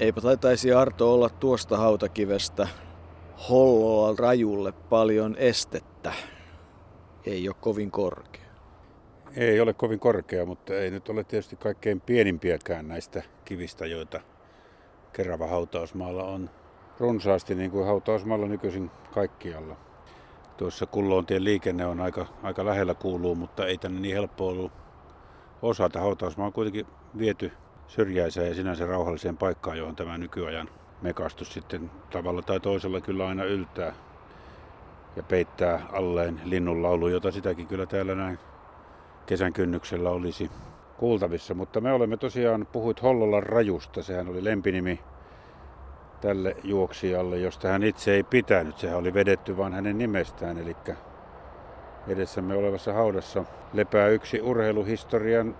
Eipä taitaisi Arto olla tuosta hautakivestä Hollolla rajulle paljon estettä. Ei ole kovin korkea. Ei ole kovin korkea, mutta ei nyt ole tietysti kaikkein pienimpiäkään näistä kivistä, joita Kerava hautausmaalla on runsaasti, niin kuin hautausmaalla nykyisin kaikkialla. Tuossa Kulloontien liikenne on aika, aika lähellä kuuluu, mutta ei tänne niin helppo ollut osata. Hautausmaa on kuitenkin viety syrjäiseen ja sinänsä rauhalliseen paikkaan, johon tämä nykyajan mekastus sitten tavalla tai toisella kyllä aina yltää ja peittää alleen linnunlaulu, jota sitäkin kyllä täällä näin kesän kynnyksellä olisi kuultavissa. Mutta me olemme tosiaan puhuit Hollolan rajusta, sehän oli lempinimi tälle juoksijalle, josta hän itse ei pitänyt. Sehän oli vedetty vain hänen nimestään, eli edessämme olevassa haudassa lepää yksi urheiluhistorian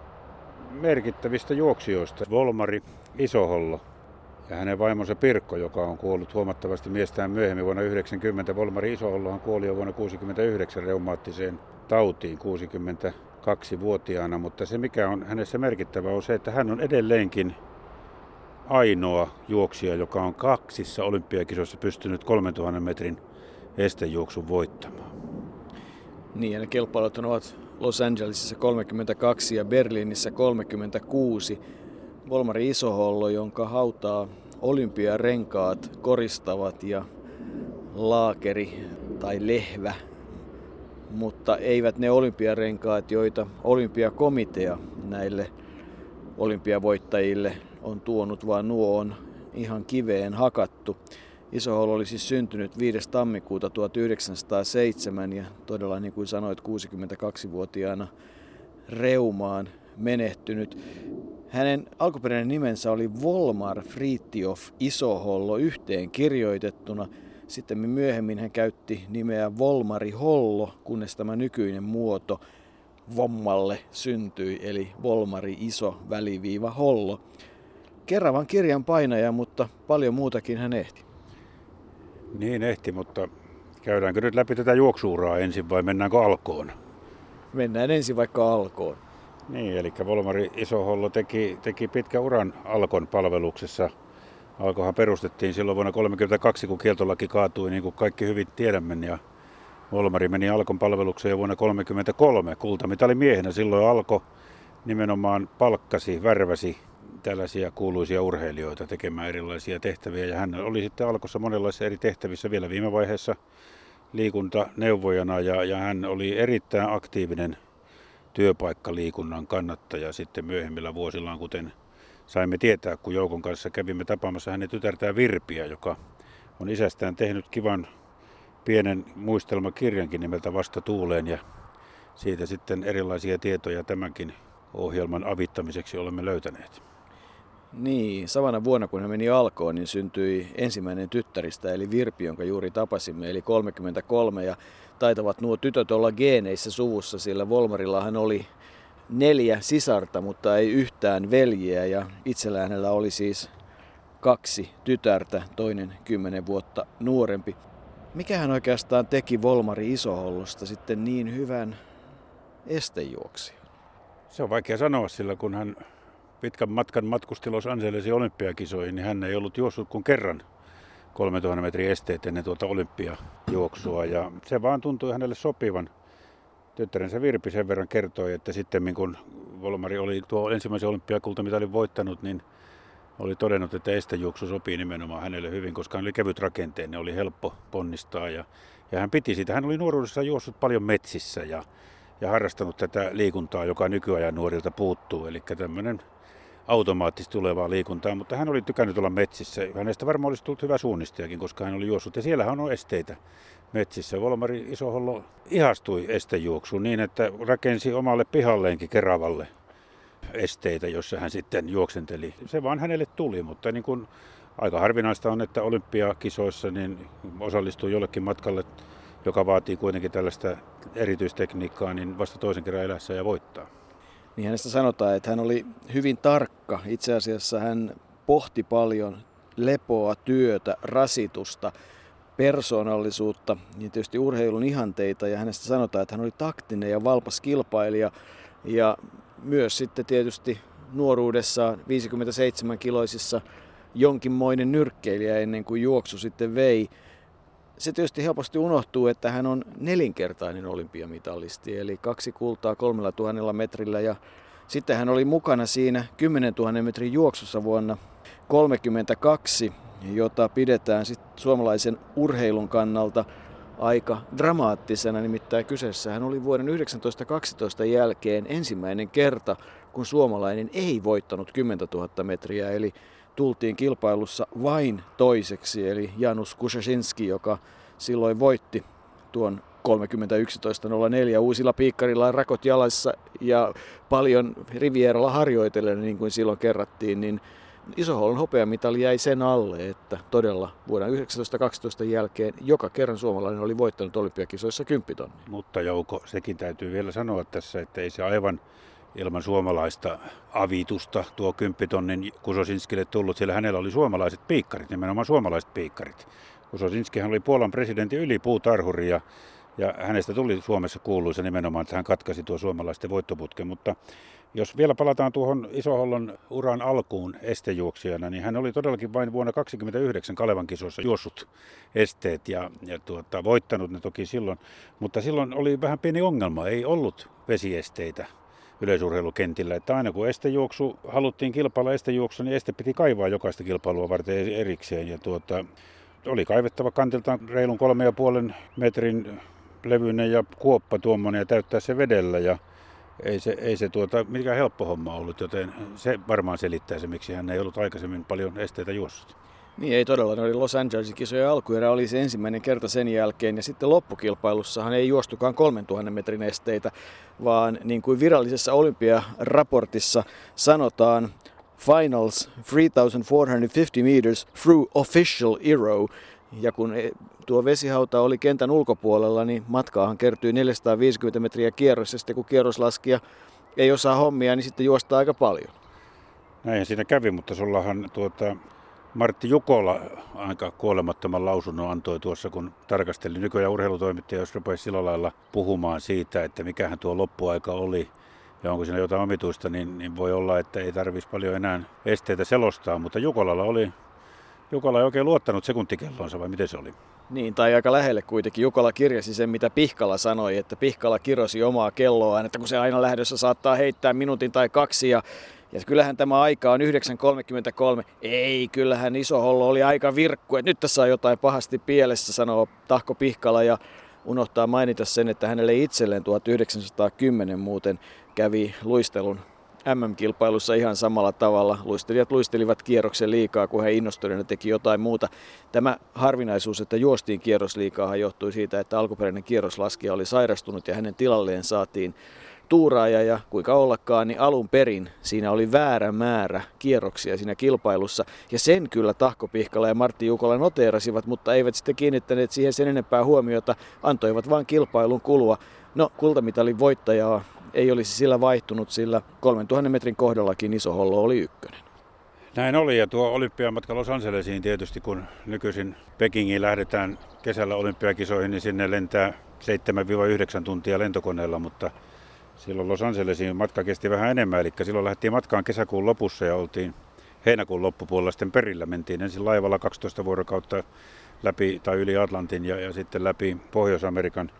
merkittävistä juoksijoista, Volmari Isohollo ja hänen vaimonsa Pirkko, joka on kuollut huomattavasti miestään myöhemmin vuonna 1990. Volmari Isohollohan kuoli jo vuonna 1969 reumaattiseen tautiin 62-vuotiaana, mutta se mikä on hänessä merkittävä on se, että hän on edelleenkin ainoa juoksija, joka on kaksissa olympiakisoissa pystynyt 3000 metrin estejuoksun voittamaan. Niin, ja ne kilpailut ovat Los Angelesissa 32 ja Berliinissä 36. Volmari Isohollo, jonka hautaa olympiarenkaat koristavat ja laakeri tai lehvä, mutta eivät ne olympiarenkaat, joita olympiakomitea näille olympiavoittajille on tuonut, vaan nuo on ihan kiveen hakattu. Isohollo oli siis syntynyt 5. tammikuuta 1907 ja todella niin kuin sanoit 62-vuotiaana reumaan menehtynyt. Hänen alkuperäinen nimensä oli Volmar Fritjof Isohollo yhteen kirjoitettuna. Sitten myöhemmin hän käytti nimeä Volmari Hollo, kunnes tämä nykyinen muoto Vommalle syntyi, eli Volmari Iso väliviiva Hollo. Keravan kirjan painaja, mutta paljon muutakin hän ehti. Niin ehti, mutta käydäänkö nyt läpi tätä juoksuuraa ensin vai mennäänkö alkoon? Mennään ensin vaikka alkoon. Niin, eli Volmari Isohollo teki, teki pitkä uran Alkon palveluksessa. Alkohan perustettiin silloin vuonna 1932, kun kieltolaki kaatui, niin kuin kaikki hyvin tiedämme. Ja Volmari meni Alkon palvelukseen jo vuonna 1933 kultamitali miehenä. Silloin Alko nimenomaan palkkasi, värväsi tällaisia kuuluisia urheilijoita tekemään erilaisia tehtäviä. Ja hän oli sitten alkossa monenlaisissa eri tehtävissä vielä viime vaiheessa liikuntaneuvojana ja, ja hän oli erittäin aktiivinen työpaikkaliikunnan kannattaja sitten myöhemmillä vuosillaan, kuten saimme tietää, kun Joukon kanssa kävimme tapaamassa hänen tytärtään Virpiä, joka on isästään tehnyt kivan pienen muistelmakirjankin nimeltä Vasta tuuleen ja siitä sitten erilaisia tietoja tämänkin ohjelman avittamiseksi olemme löytäneet. Niin, samana vuonna kun hän meni alkoon, niin syntyi ensimmäinen tyttäristä, eli Virpi, jonka juuri tapasimme, eli 33. Ja taitavat nuo tytöt olla geeneissä suvussa, sillä Volmarillahan oli neljä sisarta, mutta ei yhtään veljeä. Ja itsellään hänellä oli siis kaksi tytärtä, toinen kymmenen vuotta nuorempi. Mikä hän oikeastaan teki Volmari Isohollosta sitten niin hyvän estejuoksijan? Se on vaikea sanoa, sillä kun hän pitkän matkan matkusti Los Angelesin olympiakisoihin, niin hän ei ollut juossut kuin kerran 3000 metrin esteet ennen tuota olympiajuoksua. Ja se vaan tuntui hänelle sopivan. Tyttärensä Virpi sen verran kertoi, että sitten kun Volmari oli tuo ensimmäisen olympiakultamitalin voittanut, niin oli todennut, että estejuoksu sopii nimenomaan hänelle hyvin, koska hän oli kevyt rakenteen, oli helppo ponnistaa ja, ja hän piti sitä. Hän oli nuoruudessa juossut paljon metsissä ja, ja harrastanut tätä liikuntaa, joka nykyajan nuorilta puuttuu. Eli tämmöinen automaattisesti tulevaa liikuntaa, mutta hän oli tykännyt olla metsissä. Hänestä varmaan olisi tullut hyvä suunnistajakin, koska hän oli juossut. Ja siellähän on esteitä metsissä. Volmari Isohollo ihastui estejuoksuun niin, että rakensi omalle pihalleenkin Keravalle esteitä, jossa hän sitten juoksenteli. Se vaan hänelle tuli, mutta niin kuin aika harvinaista on, että olympiakisoissa niin osallistuu jollekin matkalle, joka vaatii kuitenkin tällaista erityistekniikkaa, niin vasta toisen kerran elässä ja voittaa niin hänestä sanotaan, että hän oli hyvin tarkka. Itse asiassa hän pohti paljon lepoa, työtä, rasitusta, persoonallisuutta, niin tietysti urheilun ihanteita. Ja hänestä sanotaan, että hän oli taktinen ja valpas kilpailija. Ja myös sitten tietysti nuoruudessaan 57 kiloisissa jonkinmoinen nyrkkeilijä ennen kuin juoksu sitten vei. Se tietysti helposti unohtuu, että hän on nelinkertainen olympiamitalisti, eli kaksi kultaa kolmella tuhannella metrillä. Ja sitten hän oli mukana siinä 10 000 metrin juoksussa vuonna 1932, jota pidetään sit suomalaisen urheilun kannalta aika dramaattisena, nimittäin kyseessä hän oli vuoden 1912 jälkeen ensimmäinen kerta, kun suomalainen ei voittanut 10 000 metriä, eli tultiin kilpailussa vain toiseksi, eli Janus Kushasinski, joka silloin voitti tuon 30.11.04 uusilla piikkarilla rakot jalassa ja paljon Rivieralla harjoitellen, niin kuin silloin kerrattiin, niin Isohollon hopeamitali jäi sen alle, että todella vuonna 1912 jälkeen joka kerran suomalainen oli voittanut olympiakisoissa 10 tonni. Mutta Jouko, sekin täytyy vielä sanoa tässä, että ei se aivan ilman suomalaista avitusta tuo 10 tonnin Kusosinskille tullut, sillä hänellä oli suomalaiset piikkarit, nimenomaan suomalaiset piikkarit. Kusosinskihan oli Puolan presidentin ylipuutarhuri ja ja hänestä tuli Suomessa kuuluisa nimenomaan, että hän katkasi tuo suomalaisten voittoputken. Mutta jos vielä palataan tuohon Isohollon uran alkuun estejuoksijana, niin hän oli todellakin vain vuonna 1929 Kalevan kisossa juossut esteet ja, ja tuota, voittanut ne toki silloin. Mutta silloin oli vähän pieni ongelma, ei ollut vesiesteitä yleisurheilukentillä. Että aina kun estejuoksu haluttiin kilpailla estejuoksu, niin este piti kaivaa jokaista kilpailua varten erikseen. Ja tuota, oli kaivettava kantiltaan reilun kolme ja puolen metrin levyinen ja kuoppa tuommoinen ja täyttää se vedellä ja ei se, ei se tuota, mikään helppo homma ollut, joten se varmaan selittää se, miksi hän ei ollut aikaisemmin paljon esteitä juossut. Niin ei todella, ne oli Los Angelesin kisojen alkuerä oli se ensimmäinen kerta sen jälkeen ja sitten loppukilpailussahan ei juostukaan 3000 metrin esteitä, vaan niin kuin virallisessa olympiaraportissa sanotaan, finals 3450 meters through official Euro. Ja kun e, tuo vesihauta oli kentän ulkopuolella, niin matkaahan kertyi 450 metriä kierros. Ja sitten kun kierroslaskija ei osaa hommia, niin sitten juostaa aika paljon. Näin siinä kävi, mutta sullahan tuota, Martti Jukola aika kuolemattoman lausunnon antoi tuossa, kun tarkasteli nykyään urheilutoimittaja, jos rupesi sillä lailla puhumaan siitä, että mikähän tuo loppuaika oli ja onko siinä jotain omituista, niin, niin voi olla, että ei tarvitsisi paljon enää esteitä selostaa, mutta Jukolalla oli, Jukola ei oikein luottanut sekuntikellonsa vai miten se oli? Niin, tai aika lähelle kuitenkin. Jukola kirjasi sen, mitä Pihkala sanoi, että Pihkala kirosi omaa kelloaan, että kun se aina lähdössä saattaa heittää minuutin tai kaksi ja ja kyllähän tämä aika on 9.33. Ei, kyllähän iso hollo oli aika virkku, että nyt tässä on jotain pahasti pielessä, sanoo Tahko Pihkala. Ja unohtaa mainita sen, että hänelle itselleen 1910 muuten kävi luistelun MM-kilpailussa ihan samalla tavalla. Luistelijat luistelivat kierroksen liikaa, kun he innostuneena teki jotain muuta. Tämä harvinaisuus, että juostiin kierrosliikaa, johtui siitä, että alkuperäinen kierroslaskija oli sairastunut ja hänen tilalleen saatiin tuuraaja ja kuinka ollakaan, niin alun perin siinä oli väärä määrä kierroksia siinä kilpailussa. Ja sen kyllä Tahko Pihkala ja Martti Jukola noteerasivat, mutta eivät sitten kiinnittäneet siihen sen enempää huomiota, antoivat vain kilpailun kulua. No, kultamitalin voittajaa ei olisi sillä vaihtunut, sillä 3000 metrin kohdallakin iso hollo oli ykkönen. Näin oli ja tuo olympiamatka Los Angelesiin tietysti, kun nykyisin Pekingiin lähdetään kesällä olympiakisoihin, niin sinne lentää 7-9 tuntia lentokoneella, mutta Silloin Los Angelesiin matka kesti vähän enemmän, eli silloin lähdettiin matkaan kesäkuun lopussa ja oltiin heinäkuun loppupuolella sitten perillä. Mentiin ensin laivalla 12 vuorokautta läpi tai yli Atlantin ja, ja sitten läpi Pohjois-Amerikan.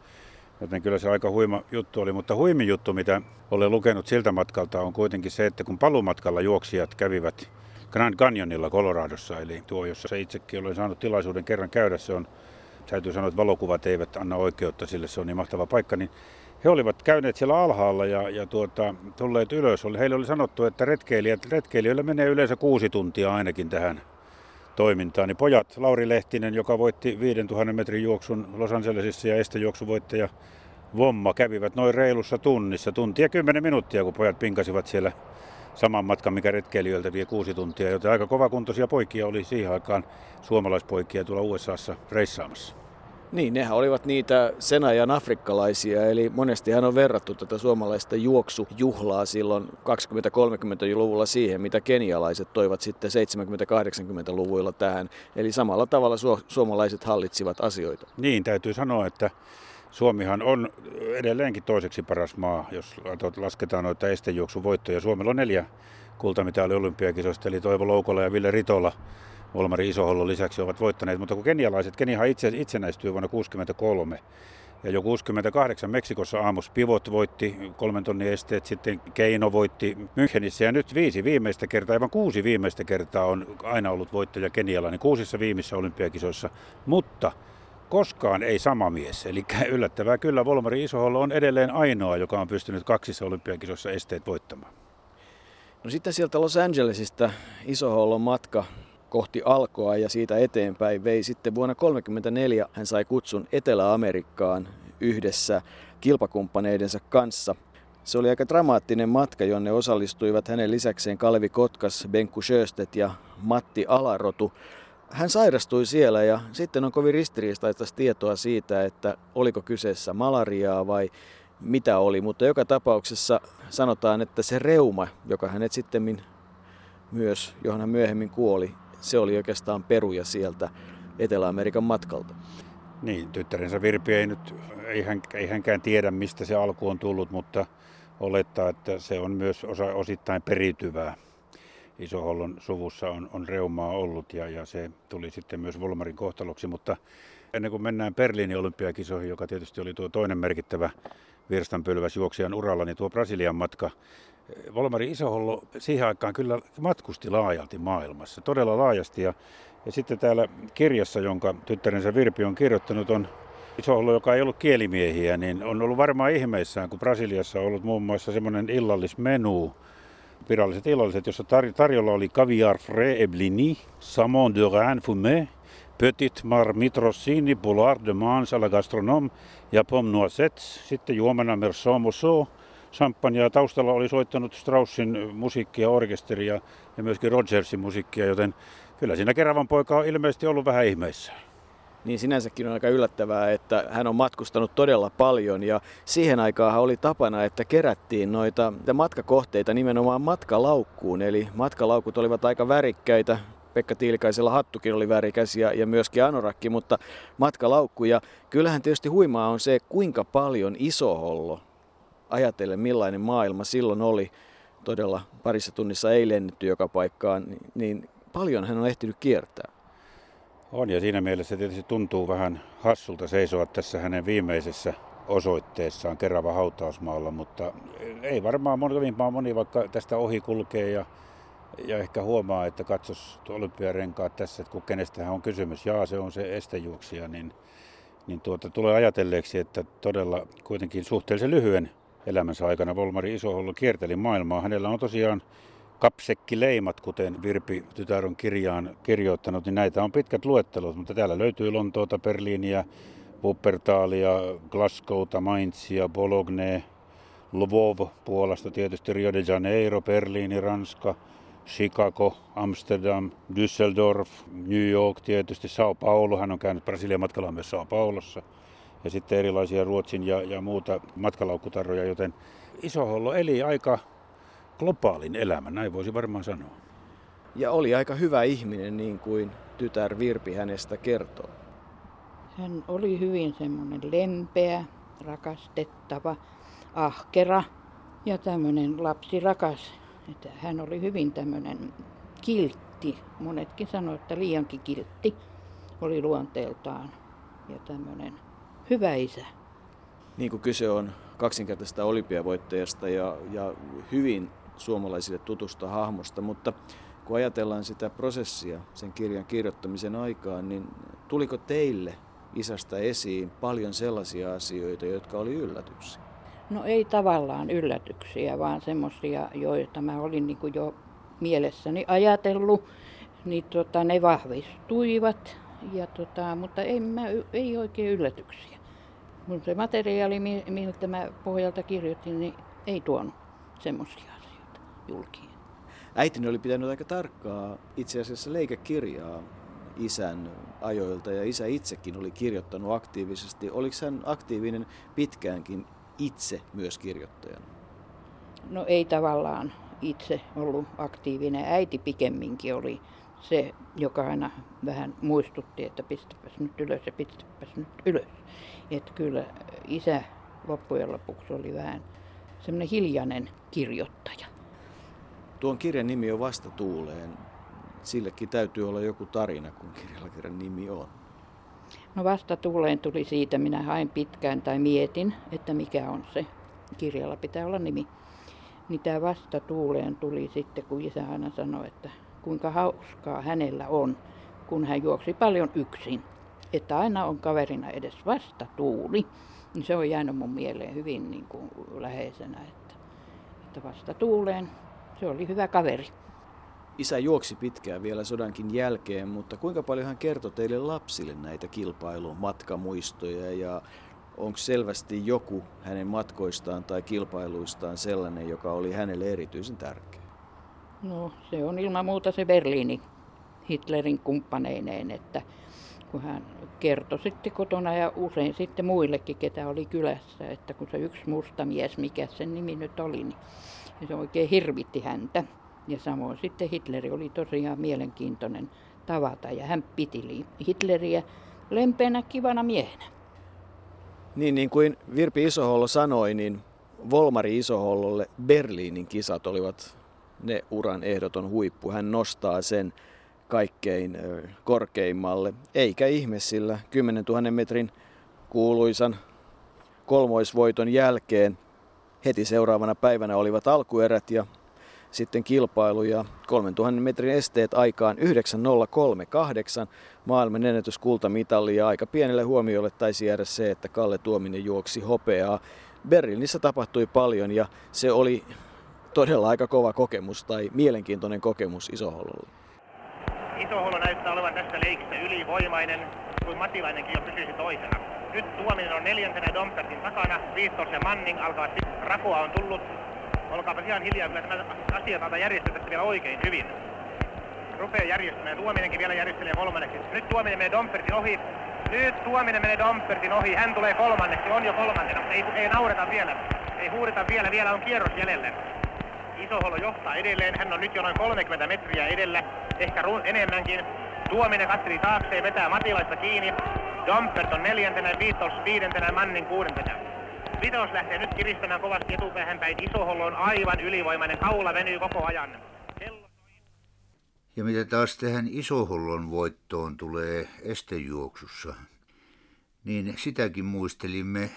Joten kyllä se aika huima juttu oli, mutta huimin juttu, mitä olen lukenut siltä matkalta, on kuitenkin se, että kun palumatkalla juoksijat kävivät Grand Canyonilla Coloradossa, eli tuo, jossa se itsekin olen saanut tilaisuuden kerran käydä, se on, täytyy sanoa, että valokuvat eivät anna oikeutta sille, se on niin mahtava paikka, niin he olivat käyneet siellä alhaalla ja, ja tuota, tulleet ylös. Heille oli sanottu, että retkeilijät, retkeilijöillä menee yleensä kuusi tuntia ainakin tähän toimintaan. Niin pojat, Lauri Lehtinen, joka voitti 5000 metrin juoksun Los Angelesissa ja estejuoksuvoittaja Vomma kävivät noin reilussa tunnissa, tuntia 10 minuuttia, kun pojat pinkasivat siellä saman matkan, mikä retkeilijöiltä vie kuusi tuntia. Joten aika kovakuntoisia poikia oli siihen aikaan suomalaispoikia tuolla USAssa reissaamassa. Niin, nehän olivat niitä sen ajan afrikkalaisia, eli monestihan on verrattu tätä suomalaista juoksujuhlaa silloin 20-30-luvulla siihen, mitä kenialaiset toivat sitten 70-80-luvuilla tähän. Eli samalla tavalla su- suomalaiset hallitsivat asioita. Niin, täytyy sanoa, että Suomihan on edelleenkin toiseksi paras maa, jos lasketaan noita estejuoksuvoittoja. Suomella on neljä kultamitali olympiakisoista, eli Toivo Loukola ja Ville Ritola Volmari Isohollo lisäksi ovat voittaneet, mutta kun kenialaiset, Keniahan itse, itsenäistyi vuonna 1963 ja jo 68 Meksikossa aamus Pivot voitti kolmen tonnin esteet, sitten Keino voitti Münchenissä. Ja nyt viisi viimeistä kertaa, aivan kuusi viimeistä kertaa on aina ollut voittaja Kenialainen. Kuusissa viimeisissä olympiakisoissa, mutta koskaan ei sama mies. Eli yllättävää kyllä Volmari Isohollo on edelleen ainoa, joka on pystynyt kaksissa olympiakisoissa esteet voittamaan. No sitten sieltä Los Angelesista Isohollon matka kohti alkoa ja siitä eteenpäin vei sitten vuonna 1934 hän sai kutsun Etelä-Amerikkaan yhdessä kilpakumppaneidensa kanssa. Se oli aika dramaattinen matka, jonne osallistuivat hänen lisäkseen Kalevi Kotkas, Benku Sjöstedt ja Matti Alarotu. Hän sairastui siellä ja sitten on kovin ristiriistaista tietoa siitä, että oliko kyseessä malariaa vai mitä oli, mutta joka tapauksessa sanotaan, että se reuma, joka hänet sitten myös, johon hän myöhemmin kuoli, se oli oikeastaan peruja sieltä Etelä-Amerikan matkalta. Niin, tyttärensä Virpi ei nyt, ei, hän, ei hänkään tiedä mistä se alku on tullut, mutta olettaa, että se on myös osa, osittain periytyvää. Isohollon suvussa on, on reumaa ollut ja, ja se tuli sitten myös Volmarin kohtaloksi, mutta ennen kuin mennään Berliinin olympiakisoihin, joka tietysti oli tuo toinen merkittävä virstanpylväs juoksijan uralla, niin tuo Brasilian matka Volmari Isohollo siihen aikaan kyllä matkusti laajalti maailmassa, todella laajasti. Ja, ja sitten täällä kirjassa, jonka tyttärensä Virpi on kirjoittanut, on Isohollo, joka ei ollut kielimiehiä, niin on ollut varmaan ihmeissään, kun Brasiliassa on ollut muun muassa semmoinen illallismenu, viralliset illalliset, jossa tar- tarjolla oli caviar frais et blini, samon de rein fumé, petit marmite rossini, boulard de mans à la gastronome ja pomme noisette, sitten juomana merceau champagnea. Taustalla oli soittanut Straussin musiikkia, orkesteria ja myöskin Rogersin musiikkia, joten kyllä siinä Keravan poika on ilmeisesti ollut vähän ihmeissä. Niin sinänsäkin on aika yllättävää, että hän on matkustanut todella paljon ja siihen aikaan oli tapana, että kerättiin noita matkakohteita nimenomaan matkalaukkuun. Eli matkalaukut olivat aika värikkäitä, Pekka Tiilikaisella hattukin oli värikäs ja, ja myöskin anorakki, mutta matkalaukku. Ja kyllähän tietysti huimaa on se, kuinka paljon isohollo ajatellen millainen maailma silloin oli, todella parissa tunnissa ei lennetty joka paikkaan, niin, niin paljon hän on ehtinyt kiertää. On ja siinä mielessä tietysti tuntuu vähän hassulta seisoa tässä hänen viimeisessä osoitteessaan Kerava hautausmaalla, mutta ei varmaan moni, moni vaikka tästä ohi kulkee ja, ja ehkä huomaa, että katsos olympiarenkaat tässä, että kun kenestä on kysymys, jaa se on se estejuoksija, niin, niin tuota, tulee ajatelleeksi, että todella kuitenkin suhteellisen lyhyen elämänsä aikana Volmari Isohollo kierteli maailmaa. Hänellä on tosiaan kapsekkileimat, kuten Virpi tytär on kirjaan kirjoittanut, niin näitä on pitkät luettelut, mutta täällä löytyy Lontoota, Berliiniä, Wuppertalia, Glasgowta, Mainzia, Bologna, Lvov Puolasta tietysti, Rio de Janeiro, Berliini, Ranska, Chicago, Amsterdam, Düsseldorf, New York tietysti, Sao Paulo, hän on käynyt Brasilian matkalla myös Sao Paulossa – ja sitten erilaisia Ruotsin ja, ja muuta matkalaukkutarroja, joten Isohollo eli aika globaalin elämän, näin voisi varmaan sanoa. Ja oli aika hyvä ihminen, niin kuin tytär Virpi hänestä kertoo. Hän oli hyvin semmoinen lempeä, rakastettava, ahkera ja tämmöinen lapsirakas. Että hän oli hyvin tämmöinen kiltti. Monetkin sanoivat, että liiankin kiltti oli luonteeltaan. Ja tämmöinen hyvä isä. Niin kuin kyse on kaksinkertaisesta olympiavoittajasta ja, ja hyvin suomalaisille tutusta hahmosta, mutta kun ajatellaan sitä prosessia sen kirjan kirjoittamisen aikaan, niin tuliko teille isästä esiin paljon sellaisia asioita, jotka oli yllätyksiä? No ei tavallaan yllätyksiä, vaan semmoisia, joita mä olin niin kuin jo mielessäni ajatellut, niin tota, ne vahvistuivat, ja tota, mutta ei, mä, ei oikein yllätyksiä. Mun se materiaali, miltä mä pohjalta kirjoitin, niin ei tuonut semmoisia asioita julkiin. Äitini oli pitänyt aika tarkkaa itse asiassa leikekirjaa isän ajoilta ja isä itsekin oli kirjoittanut aktiivisesti. Oliko hän aktiivinen pitkäänkin itse myös kirjoittajana? No ei tavallaan itse ollut aktiivinen. Äiti pikemminkin oli se, joka aina vähän muistutti, että pistäpäs nyt ylös ja pistäpäs nyt ylös. Että kyllä isä loppujen lopuksi oli vähän semmoinen hiljainen kirjoittaja. Tuon kirjan nimi on Vasta tuuleen. Sillekin täytyy olla joku tarina, kun kirjalla kerran nimi on. No vasta tuuleen tuli siitä, minä hain pitkään tai mietin, että mikä on se. Kirjalla pitää olla nimi. Niin tämä vasta tuuleen tuli sitten, kun isä aina sanoi, että kuinka hauskaa hänellä on, kun hän juoksi paljon yksin. Että aina on kaverina edes vasta tuuli. Niin se on jäänyt mun mieleen hyvin niin kuin läheisenä, että, että vasta tuuleen se oli hyvä kaveri. Isä juoksi pitkään vielä sodankin jälkeen, mutta kuinka paljon hän kertoi teille lapsille näitä kilpailun matkamuistoja ja onko selvästi joku hänen matkoistaan tai kilpailuistaan sellainen, joka oli hänelle erityisen tärkeä? No se on ilman muuta se Berliini Hitlerin kumppaneineen, että kun hän kertoi sitten kotona ja usein sitten muillekin, ketä oli kylässä, että kun se yksi musta mies, mikä sen nimi nyt oli, niin se oikein hirvitti häntä. Ja samoin sitten Hitleri oli tosiaan mielenkiintoinen tavata ja hän piti Hitleriä lempeänä kivana miehenä. Niin, niin kuin Virpi Isohollo sanoi, niin Volmari Isohollolle Berliinin kisat olivat ne uran ehdoton huippu. Hän nostaa sen kaikkein korkeimmalle. Eikä ihme, sillä 10 000 metrin kuuluisan kolmoisvoiton jälkeen heti seuraavana päivänä olivat alkuerät ja sitten kilpailu ja 3000 metrin esteet aikaan 9038 maailman ennätys kultamitali ja aika pienelle huomiolle taisi jäädä se, että Kalle Tuominen juoksi hopeaa. Berliinissä tapahtui paljon ja se oli todella aika kova kokemus tai mielenkiintoinen kokemus Isohollolle. Isohollo näyttää olevan tässä leikissä ylivoimainen, kuin Matilainenkin jo pysyisi toisena. Nyt Tuominen on neljäntenä Dompertin takana, Viistos ja Manning alkaa Rakoa on tullut. Olkaapa ihan hiljaa, kyllä tämä asia täältä järjestetään vielä oikein hyvin. Rupeaa järjestämään. Tuominenkin vielä järjestelee kolmanneksi. Nyt Tuominen menee Dompertin ohi. Nyt Tuominen menee Dompertin ohi. Hän tulee kolmanneksi. On jo kolmantena, mutta ei, ei naureta vielä. Ei huudeta vielä. Vielä on kierros jäljellä. Isoholo johtaa edelleen. Hän on nyt jo noin 30 metriä edellä. Ehkä enemmänkin. Tuominen katseli taakse vetää Matilaista kiinni. Dompert on neljäntenä, Viitos viidentenä, Manning kuudentena. Vitos lähtee nyt kiristämään kovasti etupäähän päin. Isohollo on aivan ylivoimainen. Kaula venyy koko ajan. Ja mitä taas tähän Isohollon voittoon tulee estejuoksussa, niin sitäkin muistelimme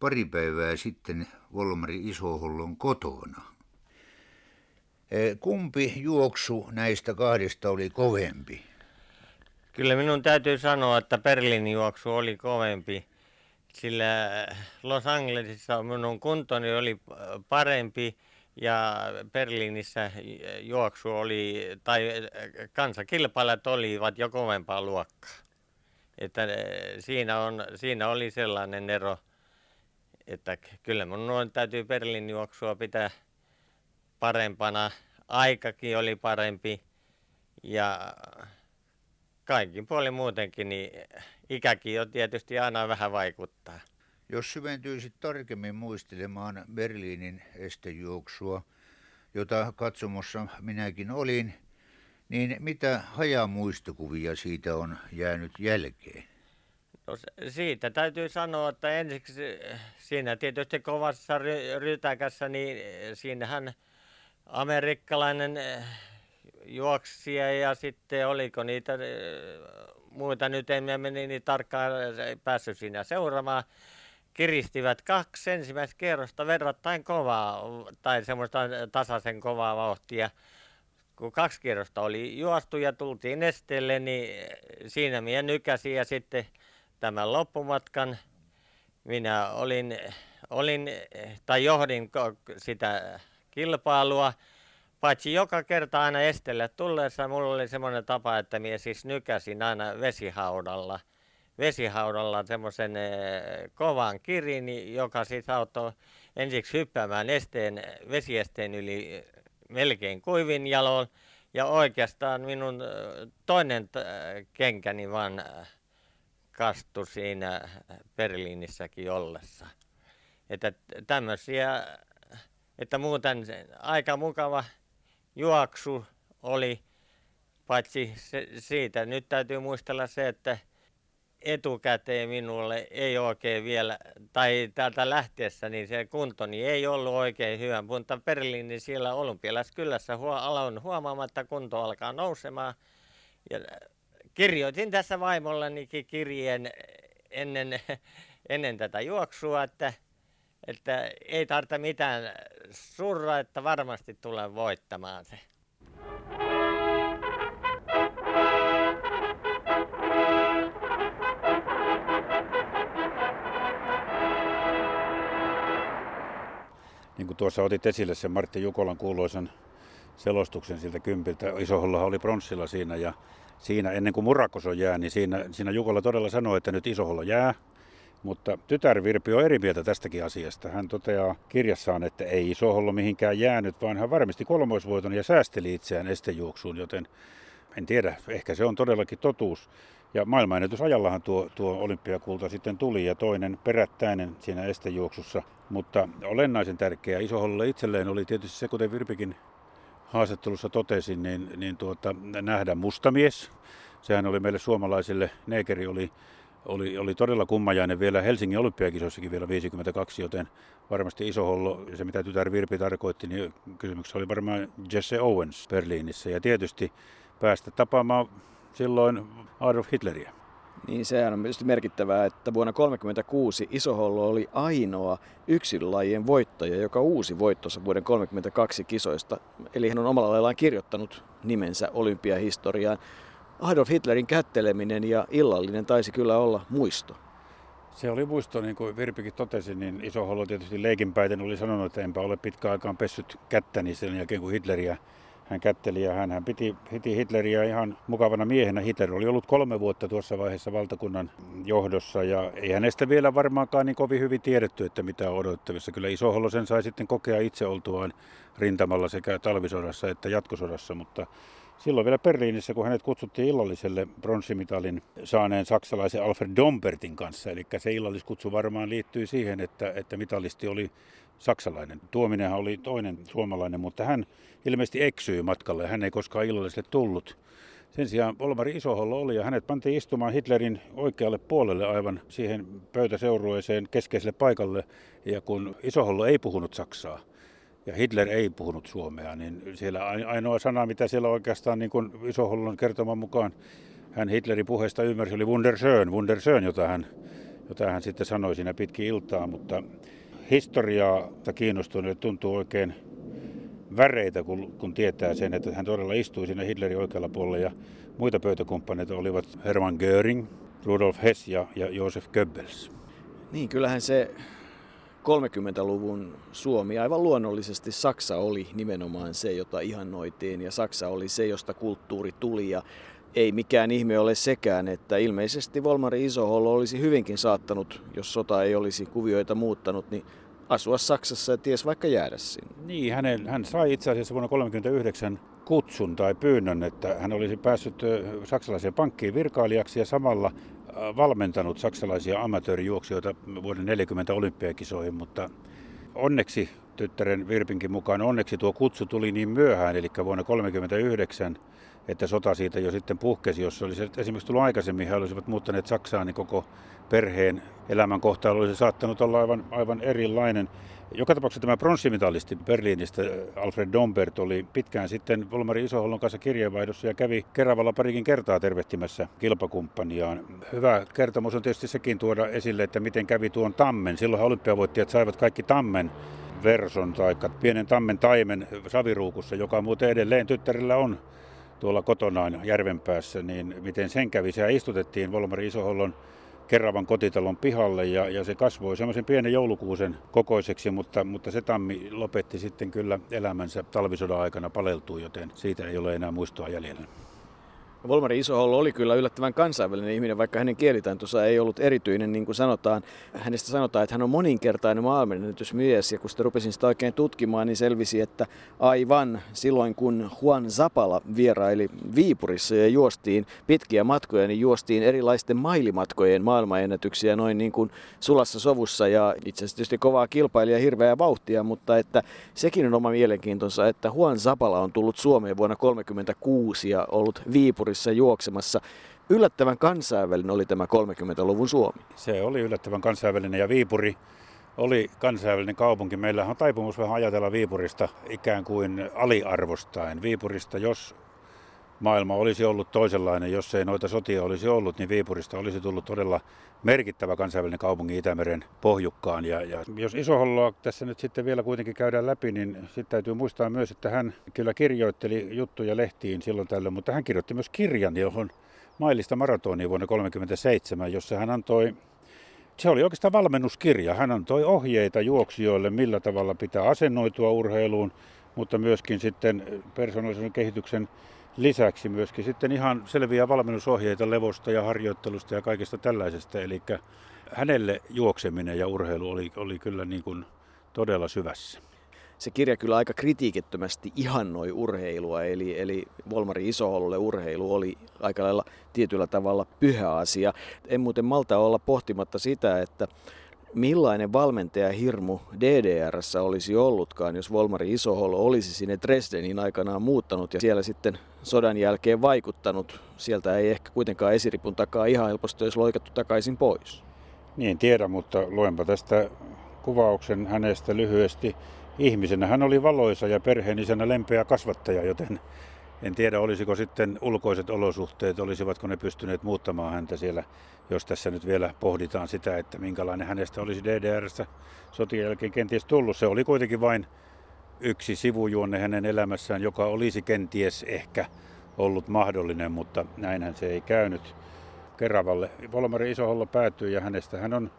pari päivää sitten Volmari Isohollon kotona. Kumpi juoksu näistä kahdesta oli kovempi? Kyllä minun täytyy sanoa, että Berliinin juoksu oli kovempi, sillä Los Angelesissa minun kuntoni oli parempi ja Berliinissä juoksu oli, tai kansakilpailijat olivat jo kovempaa luokkaa. Että siinä, on, siinä oli sellainen ero, että kyllä minun täytyy Berliinin juoksua pitää parempana. Aikakin oli parempi ja kaikin puolin muutenkin, niin ikäkin jo tietysti aina vähän vaikuttaa. Jos syventyisit tarkemmin muistelemaan Berliinin estejuoksua, jota katsomossa minäkin olin, niin mitä hajamuistokuvia siitä on jäänyt jälkeen? No, siitä täytyy sanoa, että ensiksi siinä tietysti kovassa rytäkässä, niin siinähän amerikkalainen juoksia ja sitten oliko niitä äh, muita, nyt en meni niin tarkkaan päässyt siinä seuraamaan, kiristivät kaksi ensimmäistä kierrosta verrattain kovaa tai semmoista tasaisen kovaa vauhtia. Kun kaksi kierrosta oli juostu ja tultiin esteelle, niin siinä minä nykäsin ja sitten tämän loppumatkan minä olin, olin tai johdin sitä kilpailua Paitsi joka kerta aina estelle tulleessa, mulla oli semmoinen tapa, että minä siis nykäsin aina vesihaudalla, vesihaudalla semmoisen eh, kovan kirin, joka siis auttoi ensiksi hyppäämään esteen, vesiesteen yli melkein kuivin jaloin. Ja oikeastaan minun eh, toinen kenkäni vaan eh, kastui siinä Berliinissäkin ollessa. Että tämmöisiä, että muuten aika mukava juoksu oli paitsi se, siitä nyt täytyy muistella se, että etukäteen minulle ei oikein vielä, tai täältä lähtiessä, niin se kuntoni ei ollut oikein hyvä, mutta Berliinin siellä olympialaiskylässä huo, aloin huomaamatta kunto alkaa nousemaan. Ja kirjoitin tässä vaimollenikin kirjeen ennen, ennen tätä juoksua, että, että ei tarvitse mitään surra, että varmasti tulen voittamaan se. Niin kuin tuossa otit esille sen Martti Jukolan kuuluisen selostuksen siltä kympiltä. Isoholla oli pronssilla siinä ja siinä ennen kuin Murakoso jää, niin siinä, siinä Jukola todella sanoi, että nyt Isohollo jää. Mutta tytär Virpi on eri mieltä tästäkin asiasta. Hän toteaa kirjassaan, että ei Isohollo mihinkään jäänyt, vaan hän varmisti kolmoisvoiton ja säästeli itseään estejuoksuun, joten en tiedä, ehkä se on todellakin totuus. Ja maailmanennätysajallahan tuo, tuo olympiakulta sitten tuli ja toinen perättäinen siinä estejuoksussa. Mutta olennaisen tärkeää Isohollolle itselleen oli tietysti se, kuten Virpikin haastattelussa totesin, niin, niin tuota, nähdä mustamies. Sehän oli meille suomalaisille, neekeri oli, oli, oli todella kummajainen vielä Helsingin olympiakisoissakin vielä 52, joten varmasti Isohollo, se mitä tytär Virpi tarkoitti, niin kysymyksessä oli varmaan Jesse Owens Berliinissä. Ja tietysti päästä tapaamaan silloin Adolf Hitleriä. Niin sehän on tietysti merkittävää, että vuonna 1936 Isohollo oli ainoa yksilölajien voittaja, joka uusi voittonsa vuoden 1932 kisoista. Eli hän on omalla laillaan kirjoittanut nimensä olympiahistoriaan. Adolf Hitlerin kätteleminen ja illallinen taisi kyllä olla muisto. Se oli muisto, niin kuin Virpikin totesi, niin Isohollo tietysti leikinpäiten oli sanonut, että enpä ole pitkään aikaan pessyt kättäni sen jälkeen, kun Hitleriä hän kätteli ja hän, hän piti, piti Hitleriä ihan mukavana miehenä. Hitler oli ollut kolme vuotta tuossa vaiheessa valtakunnan johdossa ja ei hänestä vielä varmaankaan niin kovin hyvin tiedetty, että mitä on odottavissa. Kyllä Isohollo sen sai sitten kokea itse oltuaan rintamalla sekä talvisodassa että jatkosodassa, mutta silloin vielä Berliinissä, kun hänet kutsuttiin illalliselle pronssimitalin saaneen saksalaisen Alfred Dompertin kanssa. Eli se illalliskutsu varmaan liittyy siihen, että, että mitalisti oli saksalainen. Tuominenhan oli toinen suomalainen, mutta hän ilmeisesti eksyi matkalle hän ei koskaan illalliselle tullut. Sen sijaan Volmari Isohollo oli ja hänet pantiin istumaan Hitlerin oikealle puolelle aivan siihen pöytäseurueeseen keskeiselle paikalle. Ja kun Isohollo ei puhunut saksaa ja Hitler ei puhunut suomea, niin siellä ainoa sana, mitä siellä oikeastaan niin Isohollon kertoman mukaan hän Hitlerin puheesta ymmärsi, oli Wunderschön, Wunderschön, jota hän, jota hän sitten sanoi siinä pitkin iltaa, mutta historiaa kiinnostuneille tuntuu oikein väreitä, kun, kun tietää sen, että hän todella istui siinä Hitlerin oikealla puolella ja muita pöytäkumppaneita olivat Hermann Göring, Rudolf Hess ja, ja Josef Goebbels. Niin, kyllähän se 30-luvun Suomi aivan luonnollisesti Saksa oli nimenomaan se, jota ihannoitiin ja Saksa oli se, josta kulttuuri tuli ja ei mikään ihme ole sekään, että ilmeisesti Volmari Isohollo olisi hyvinkin saattanut, jos sota ei olisi kuvioita muuttanut, niin asua Saksassa ja ties vaikka jäädä sinne. Niin, hänen, hän sai itse asiassa vuonna 1939 kutsun tai pyynnön, että hän olisi päässyt saksalaiseen pankkiin virkailijaksi ja samalla valmentanut saksalaisia amatöörijuoksijoita vuoden 40 olympiakisoihin, mutta onneksi tyttären Virpinkin mukaan onneksi tuo kutsu tuli niin myöhään, eli vuonna 1939 että sota siitä jo sitten puhkesi. Jos olisi esimerkiksi tullut aikaisemmin, he olisivat muuttaneet Saksaan, niin koko perheen elämän kohtalo olisi saattanut olla aivan, aivan erilainen. Joka tapauksessa tämä pronssimitalisti Berliinistä, Alfred Dombert, oli pitkään sitten Volmari Isohollon kanssa kirjeenvaihdossa ja kävi Keravalla parikin kertaa tervehtimässä kilpakumppaniaan. Hyvä kertomus on tietysti sekin tuoda esille, että miten kävi tuon tammen. Silloin olympiavoittajat saivat kaikki tammen verson tai pienen tammen taimen saviruukussa, joka muuten edelleen tyttärillä on tuolla kotonaan järvenpäässä, niin miten sen kävi. Sehän istutettiin Volmari Isohollon Keravan kotitalon pihalle ja, ja se kasvoi semmoisen pienen joulukuusen kokoiseksi, mutta, mutta se tammi lopetti sitten kyllä elämänsä talvisodan aikana paleltuu, joten siitä ei ole enää muistoa jäljellä. Volmari Isohollo oli kyllä yllättävän kansainvälinen ihminen, vaikka hänen kielitaitonsa ei ollut erityinen, niin kuin sanotaan. Hänestä sanotaan, että hän on moninkertainen maailmanennätysmies, ja kun sitä rupesin sitä oikein tutkimaan, niin selvisi, että aivan silloin kun Juan Zapala vieraili Viipurissa ja juostiin pitkiä matkoja, niin juostiin erilaisten mailimatkojen maailmanennätyksiä noin niin kuin sulassa sovussa, ja itse asiassa tietysti kovaa kilpailijaa, hirveää vauhtia, mutta että sekin on oma mielenkiintonsa, että Juan Zapala on tullut Suomeen vuonna 1936 ja ollut Viipurissa Viipurissa juoksemassa. Yllättävän kansainvälinen oli tämä 30-luvun Suomi. Se oli yllättävän kansainvälinen ja Viipuri oli kansainvälinen kaupunki. Meillä on taipumus vähän ajatella Viipurista ikään kuin aliarvostain. Viipurista, jos maailma olisi ollut toisenlainen, jos ei noita sotia olisi ollut, niin Viipurista olisi tullut todella merkittävä kansainvälinen kaupunki Itämeren pohjukkaan. Ja, ja jos Isoholloa tässä nyt sitten vielä kuitenkin käydään läpi, niin sitten täytyy muistaa myös, että hän kyllä kirjoitteli juttuja lehtiin silloin tällöin, mutta hän kirjoitti myös kirjan, johon mailista maratonia vuonna 1937, jossa hän antoi se oli oikeastaan valmennuskirja. Hän antoi ohjeita juoksijoille, millä tavalla pitää asennoitua urheiluun, mutta myöskin sitten persoonallisen kehityksen lisäksi myöskin sitten ihan selviä valmennusohjeita levosta ja harjoittelusta ja kaikesta tällaisesta. Eli hänelle juokseminen ja urheilu oli, oli kyllä niin kuin todella syvässä. Se kirja kyllä aika kritiikittömästi ihannoi urheilua, eli, eli Volmari Isohollolle urheilu oli aika lailla tietyllä tavalla pyhä asia. En muuten malta olla pohtimatta sitä, että millainen valmentaja hirmu DDRssä olisi ollutkaan, jos Volmari Isohollo olisi sinne Dresdenin aikanaan muuttanut ja siellä sitten sodan jälkeen vaikuttanut. Sieltä ei ehkä kuitenkaan esiripun takaa ihan helposti olisi loikattu takaisin pois. Niin tiedä, mutta luenpa tästä kuvauksen hänestä lyhyesti. Ihmisenä hän oli valoisa ja perheenisänä lempeä kasvattaja, joten en tiedä, olisiko sitten ulkoiset olosuhteet, olisivatko ne pystyneet muuttamaan häntä siellä, jos tässä nyt vielä pohditaan sitä, että minkälainen hänestä olisi DDRssä sotien jälkeen kenties tullut. Se oli kuitenkin vain yksi sivujuonne hänen elämässään, joka olisi kenties ehkä ollut mahdollinen, mutta näinhän se ei käynyt. Keravalle Volmari Isohollo päätyi ja hänestä hän on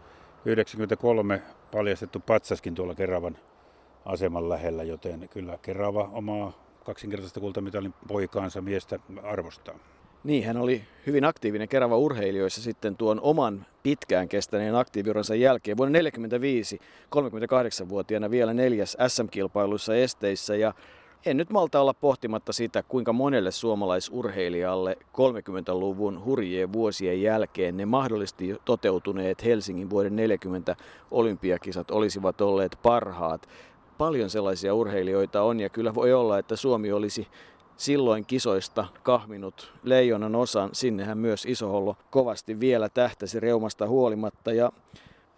93 paljastettu patsaskin tuolla Keravan aseman lähellä, joten kyllä Kerava omaa kaksinkertaista kultamitalin poikaansa miestä arvostaa. Niin, hän oli hyvin aktiivinen Kerava urheilijoissa sitten tuon oman pitkään kestäneen aktiiviuransa jälkeen. Vuonna 1945, 38-vuotiaana vielä neljäs SM-kilpailuissa esteissä ja en nyt malta olla pohtimatta sitä, kuinka monelle suomalaisurheilijalle 30-luvun hurjien vuosien jälkeen ne mahdollisesti toteutuneet Helsingin vuoden 40 olympiakisat olisivat olleet parhaat paljon sellaisia urheilijoita on ja kyllä voi olla, että Suomi olisi silloin kisoista kahminut leijonan osan. Sinnehän myös Isohollo kovasti vielä tähtäsi reumasta huolimatta ja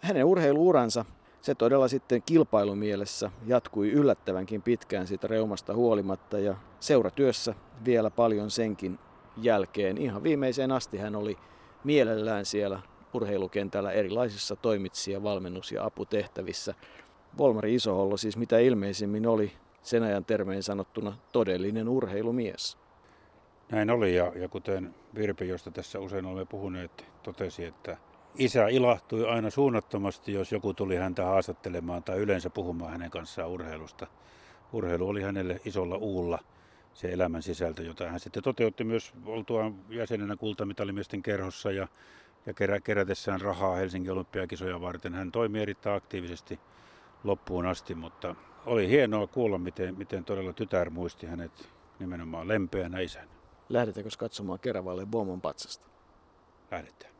hänen urheiluuransa se todella sitten kilpailumielessä jatkui yllättävänkin pitkään siitä reumasta huolimatta ja seuratyössä vielä paljon senkin jälkeen. Ihan viimeiseen asti hän oli mielellään siellä urheilukentällä erilaisissa toimitsija, valmennus- ja aputehtävissä. Volmari Isohollo siis mitä ilmeisimmin oli sen ajan termein sanottuna todellinen urheilumies. Näin oli ja, ja kuten Virpi, josta tässä usein olemme puhuneet, totesi, että isä ilahtui aina suunnattomasti, jos joku tuli häntä haastattelemaan tai yleensä puhumaan hänen kanssaan urheilusta. Urheilu oli hänelle isolla uulla se elämän sisältö, jota hän sitten toteutti myös oltuaan jäsenenä kultamitalimiesten kerhossa ja, ja kerä, kerätessään rahaa Helsingin olympiakisoja varten. Hän toimi erittäin aktiivisesti loppuun asti, mutta oli hienoa kuulla, miten, miten todella tytär muisti hänet nimenomaan lempeänä isänä. Lähdetäänkö katsomaan Keravalle Bomon patsasta? Lähdetään.